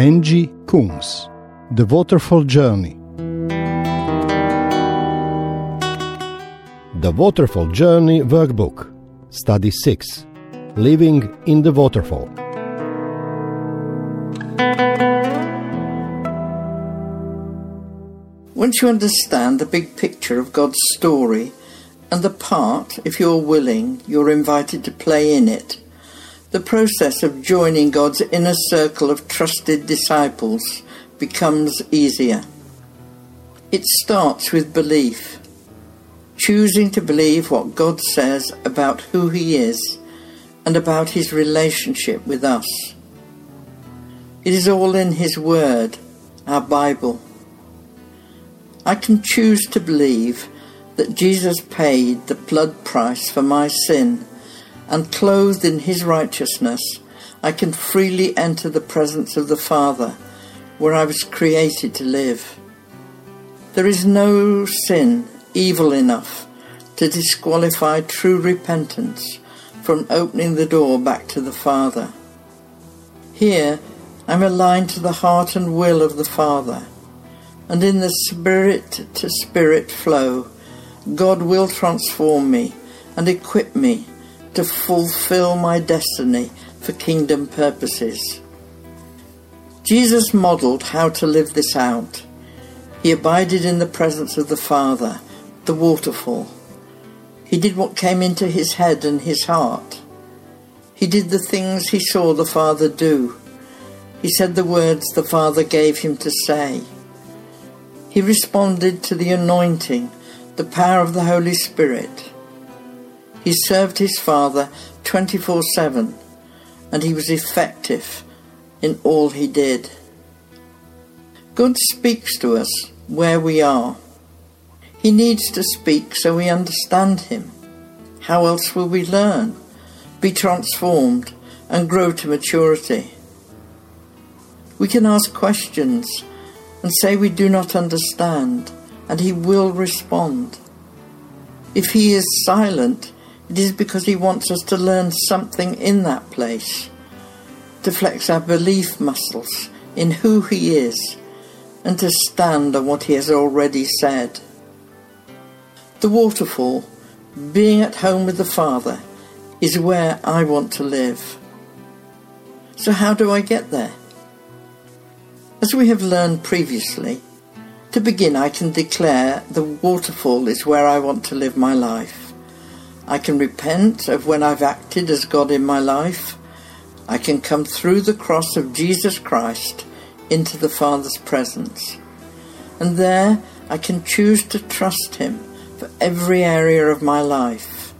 Angie Coombs, The Waterfall Journey. The Waterfall Journey Workbook, Study 6 Living in the Waterfall. Once you understand the big picture of God's story and the part, if you're willing, you're invited to play in it, the process of joining God's inner circle of trusted disciples becomes easier. It starts with belief, choosing to believe what God says about who He is and about His relationship with us. It is all in His Word, our Bible. I can choose to believe that Jesus paid the blood price for my sin and clothed in his righteousness, I can freely enter the presence of the Father, where I was created to live. There is no sin evil enough to disqualify true repentance from opening the door back to the Father. Here, I'm aligned to the heart and will of the Father, and in the spirit to spirit flow, God will transform me and equip me to fulfill my destiny for kingdom purposes. Jesus modelled how to live this out. He abided in the presence of the Father, the waterfall. He did what came into his head and his heart. He did the things he saw the Father do. He said the words the Father gave him to say. He responded to the anointing, the power of the Holy Spirit. He served his Father 24 7 and he was effective in all he did. God speaks to us where we are. He needs to speak so we understand him. How else will we learn, be transformed, and grow to maturity? We can ask questions and say we do not understand, and he will respond. If he is silent, it is because He wants us to learn something in that place, to flex our belief muscles in who He is, and to stand on what He has already said. The waterfall, being at home with the Father, is where I want to live. So, how do I get there? As we have learned previously, to begin, I can declare the waterfall is where I want to live my life. I can repent of when I've acted as God in my life. I can come through the cross of Jesus Christ into the Father's presence. And there I can choose to trust Him for every area of my life.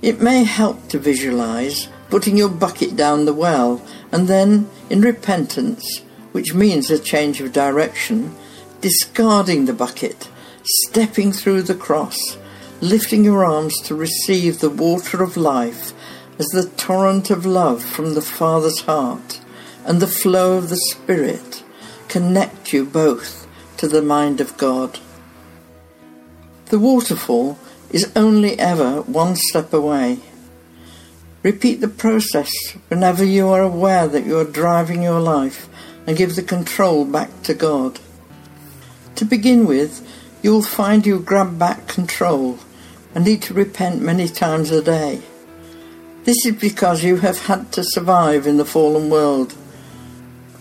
It may help to visualize putting your bucket down the well and then, in repentance, which means a change of direction, discarding the bucket, stepping through the cross lifting your arms to receive the water of life as the torrent of love from the Father's heart and the flow of the Spirit connect you both to the mind of God. The waterfall is only ever one step away. Repeat the process whenever you are aware that you are driving your life and give the control back to God. To begin with, you will find you grab back control and need to repent many times a day. This is because you have had to survive in the fallen world,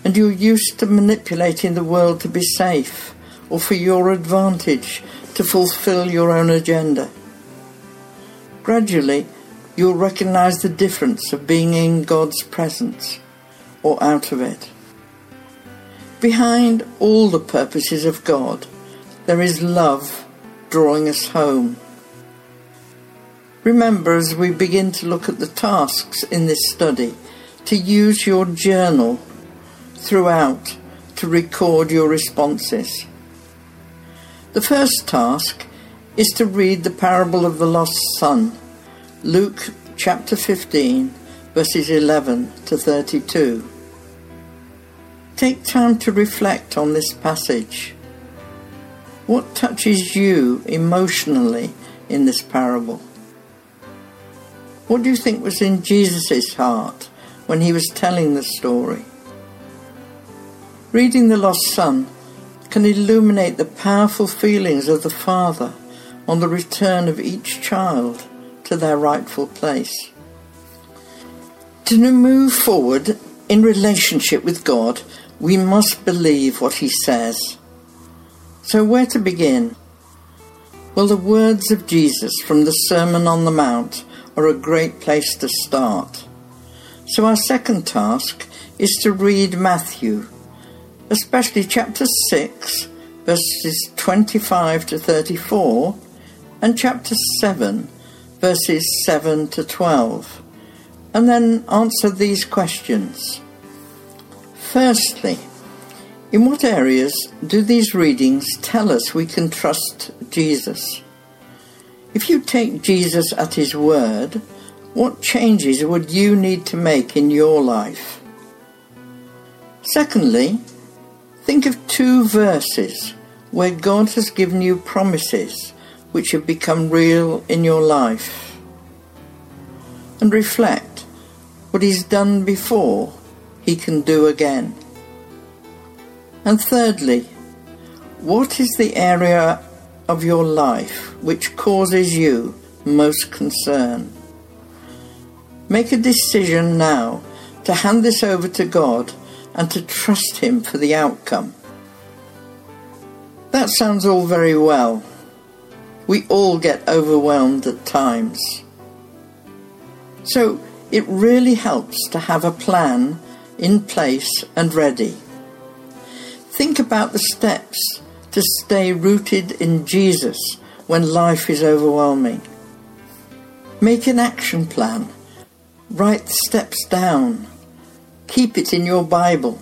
and you're used to manipulating the world to be safe or for your advantage to fulfill your own agenda. Gradually, you'll recognize the difference of being in God's presence or out of it. Behind all the purposes of God, there is love drawing us home Remember, as we begin to look at the tasks in this study, to use your journal throughout to record your responses. The first task is to read the parable of the lost son, Luke chapter 15, verses 11 to 32. Take time to reflect on this passage. What touches you emotionally in this parable? What do you think was in Jesus' heart when he was telling the story? Reading The Lost Son can illuminate the powerful feelings of the Father on the return of each child to their rightful place. To move forward in relationship with God, we must believe what He says. So, where to begin? Well, the words of Jesus from the Sermon on the Mount are a great place to start. So, our second task is to read Matthew, especially chapter 6, verses 25 to 34, and chapter 7, verses 7 to 12, and then answer these questions. Firstly, in what areas do these readings tell us we can trust Jesus? If you take Jesus at his word, what changes would you need to make in your life? Secondly, think of two verses where God has given you promises which have become real in your life. And reflect what He's done before, He can do again. And thirdly, what is the area of your life which causes you most concern? Make a decision now to hand this over to God and to trust Him for the outcome. That sounds all very well. We all get overwhelmed at times. So it really helps to have a plan in place and ready. Think about the steps to stay rooted in Jesus when life is overwhelming. Make an action plan Write steps down. Keep it in your Bible.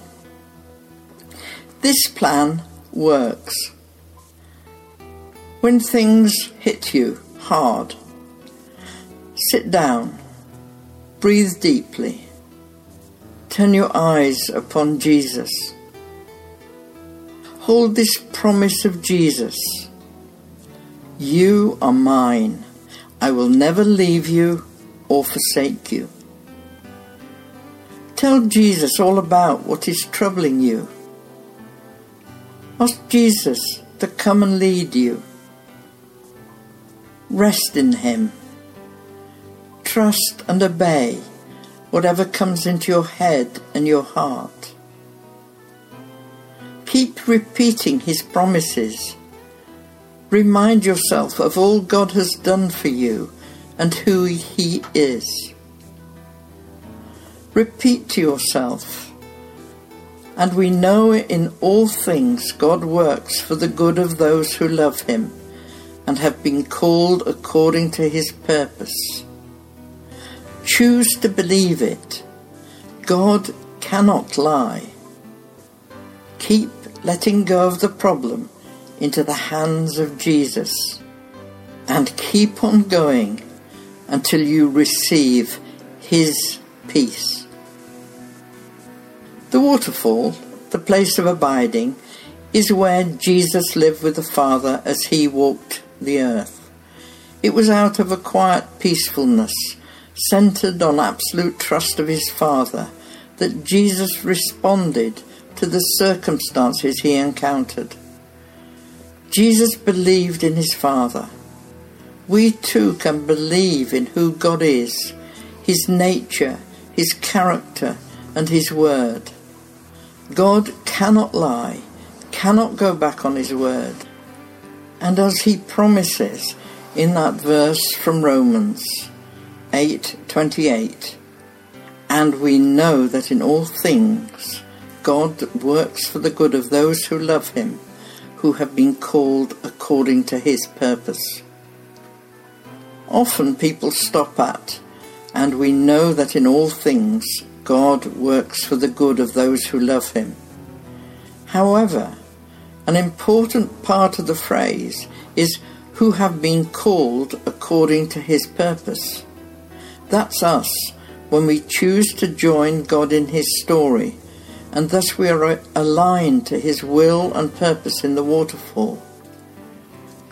This plan works. When things hit you hard, sit down, breathe deeply, turn your eyes upon Jesus. Hold this promise of Jesus You are mine. I will never leave you or forsake you. Tell Jesus all about what is troubling you. Ask Jesus to come and lead you. Rest in Him. Trust and obey whatever comes into your head and your heart. Keep repeating His promises. Remind yourself of all God has done for you and who He is. Repeat to yourself, and we know in all things God works for the good of those who love Him and have been called according to His purpose. Choose to believe it. God cannot lie. Keep letting go of the problem into the hands of Jesus and keep on going until you receive His peace. The waterfall, the place of abiding, is where Jesus lived with the Father as he walked the earth. It was out of a quiet peacefulness, centered on absolute trust of his Father, that Jesus responded to the circumstances he encountered. Jesus believed in his Father we too can believe in who God is, His nature, His character, and His word. God cannot lie, cannot go back on His word. And as He promises in that verse from Romans 8:28, and we know that in all things God works for the good of those who love Him, who have been called according to His purpose often people stop at, and we know that in all things God works for the good of those who love him. However, an important part of the phrase is who have been called according to his purpose. That's us when we choose to join God in his story, and thus we are aligned to his will and purpose in the waterfall.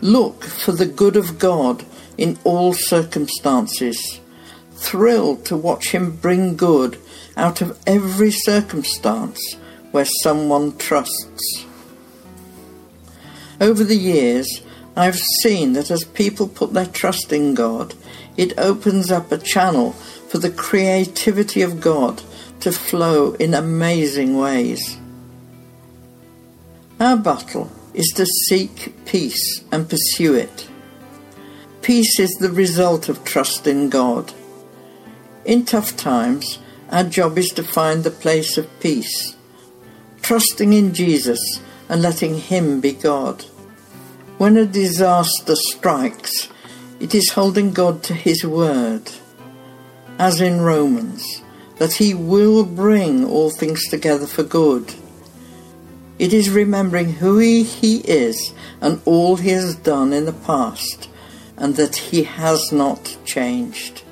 Look for the good of God in all circumstances, thrilled to watch him bring good out of every circumstance where someone trusts. Over the years, I've seen that as people put their trust in God, it opens up a channel for the creativity of God to flow in amazing ways. Our battle is to seek peace and pursue it. Peace is the result of trust in God. In tough times, our job is to find the place of peace, trusting in Jesus and letting Him be God. When a disaster strikes, it is holding God to His word, as in Romans, that He will bring all things together for good. It is remembering who He, he is and all He has done in the past, and that He has not changed.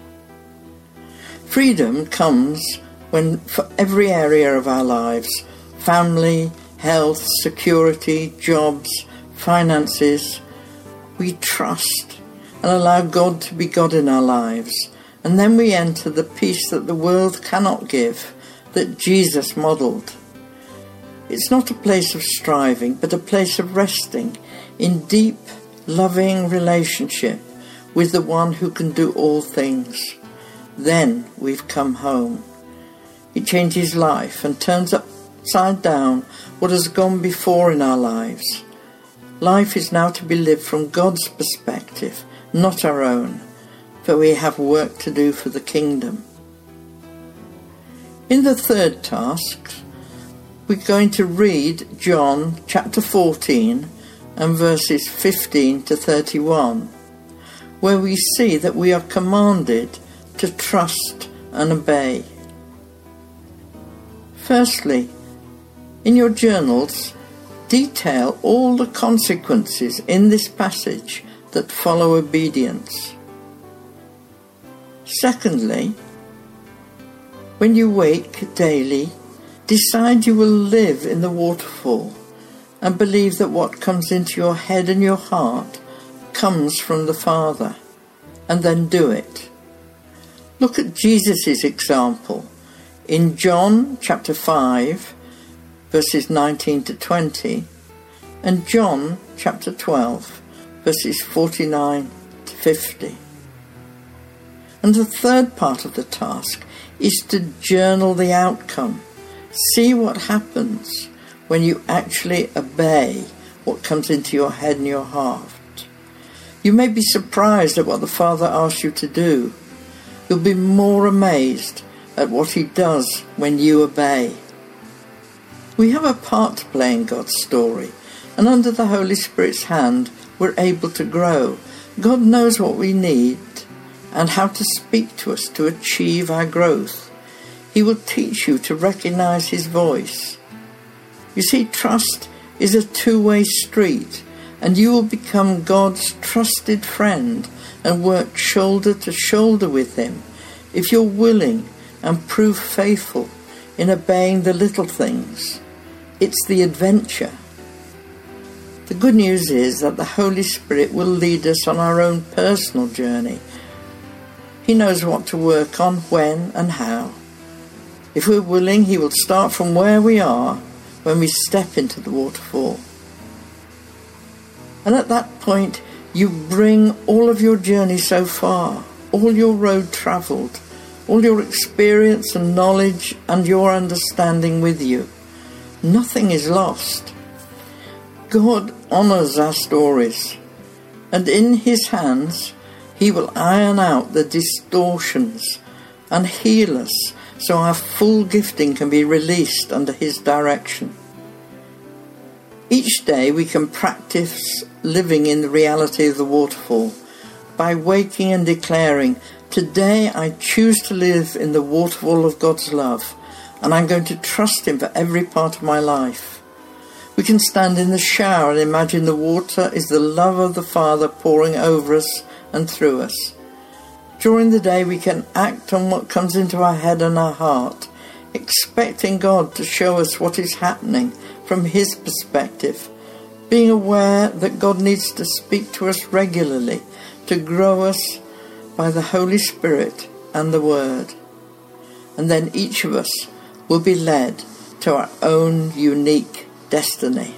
Freedom comes when, for every area of our lives family, health, security, jobs, finances we trust and allow God to be God in our lives. And then we enter the peace that the world cannot give, that Jesus modelled. It's not a place of striving, but a place of resting in deep, loving relationship with the one who can do all things. Then we've come home. It changes life and turns upside down what has gone before in our lives. Life is now to be lived from God's perspective, not our own, for we have work to do for the kingdom. In the third task, we're going to read John chapter 14 and verses 15 to 31, where we see that we are commanded to trust and obey. Firstly, in your journals, detail all the consequences in this passage that follow obedience. Secondly, when you wake daily, decide you will live in the waterfall and believe that what comes into your head and your heart comes from the Father, and then do it. Look at Jesus' example in John chapter 5, verses 19 to 20, and John chapter 12, verses 49 to 50. And the third part of the task is to journal the outcome. See what happens when you actually obey what comes into your head and your heart. You may be surprised at what the Father asks you to do. You'll be more amazed at what He does when you obey. We have a part to play in God's story, and under the Holy Spirit's hand, we're able to grow. God knows what we need and how to speak to us to achieve our growth. He will teach you to recognize His voice. You see, trust is a two way street, and you will become God's trusted friend and work shoulder to shoulder with Him if you're willing and prove faithful in obeying the little things. It's the adventure. The good news is that the Holy Spirit will lead us on our own personal journey he knows what to work on, when, and how. If we're willing, He will start from where we are when we step into the waterfall. And at that point, you bring all of your journey so far, all your road travelled, all your experience and knowledge and your understanding with you. Nothing is lost. God honours our stories, and in His hands, he will iron out the distortions and heal us so our full gifting can be released under His direction. Each day we can practice living in the reality of the waterfall by waking and declaring, Today I choose to live in the waterfall of God's love, and I'm going to trust Him for every part of my life. We can stand in the shower and imagine the water is the love of the Father pouring over us and through us. During the day, we can act on what comes into our head and our heart, expecting God to show us what is happening from His perspective, being aware that God needs to speak to us regularly to grow us by the Holy Spirit and the Word. And then each of us will be led to our own unique destiny.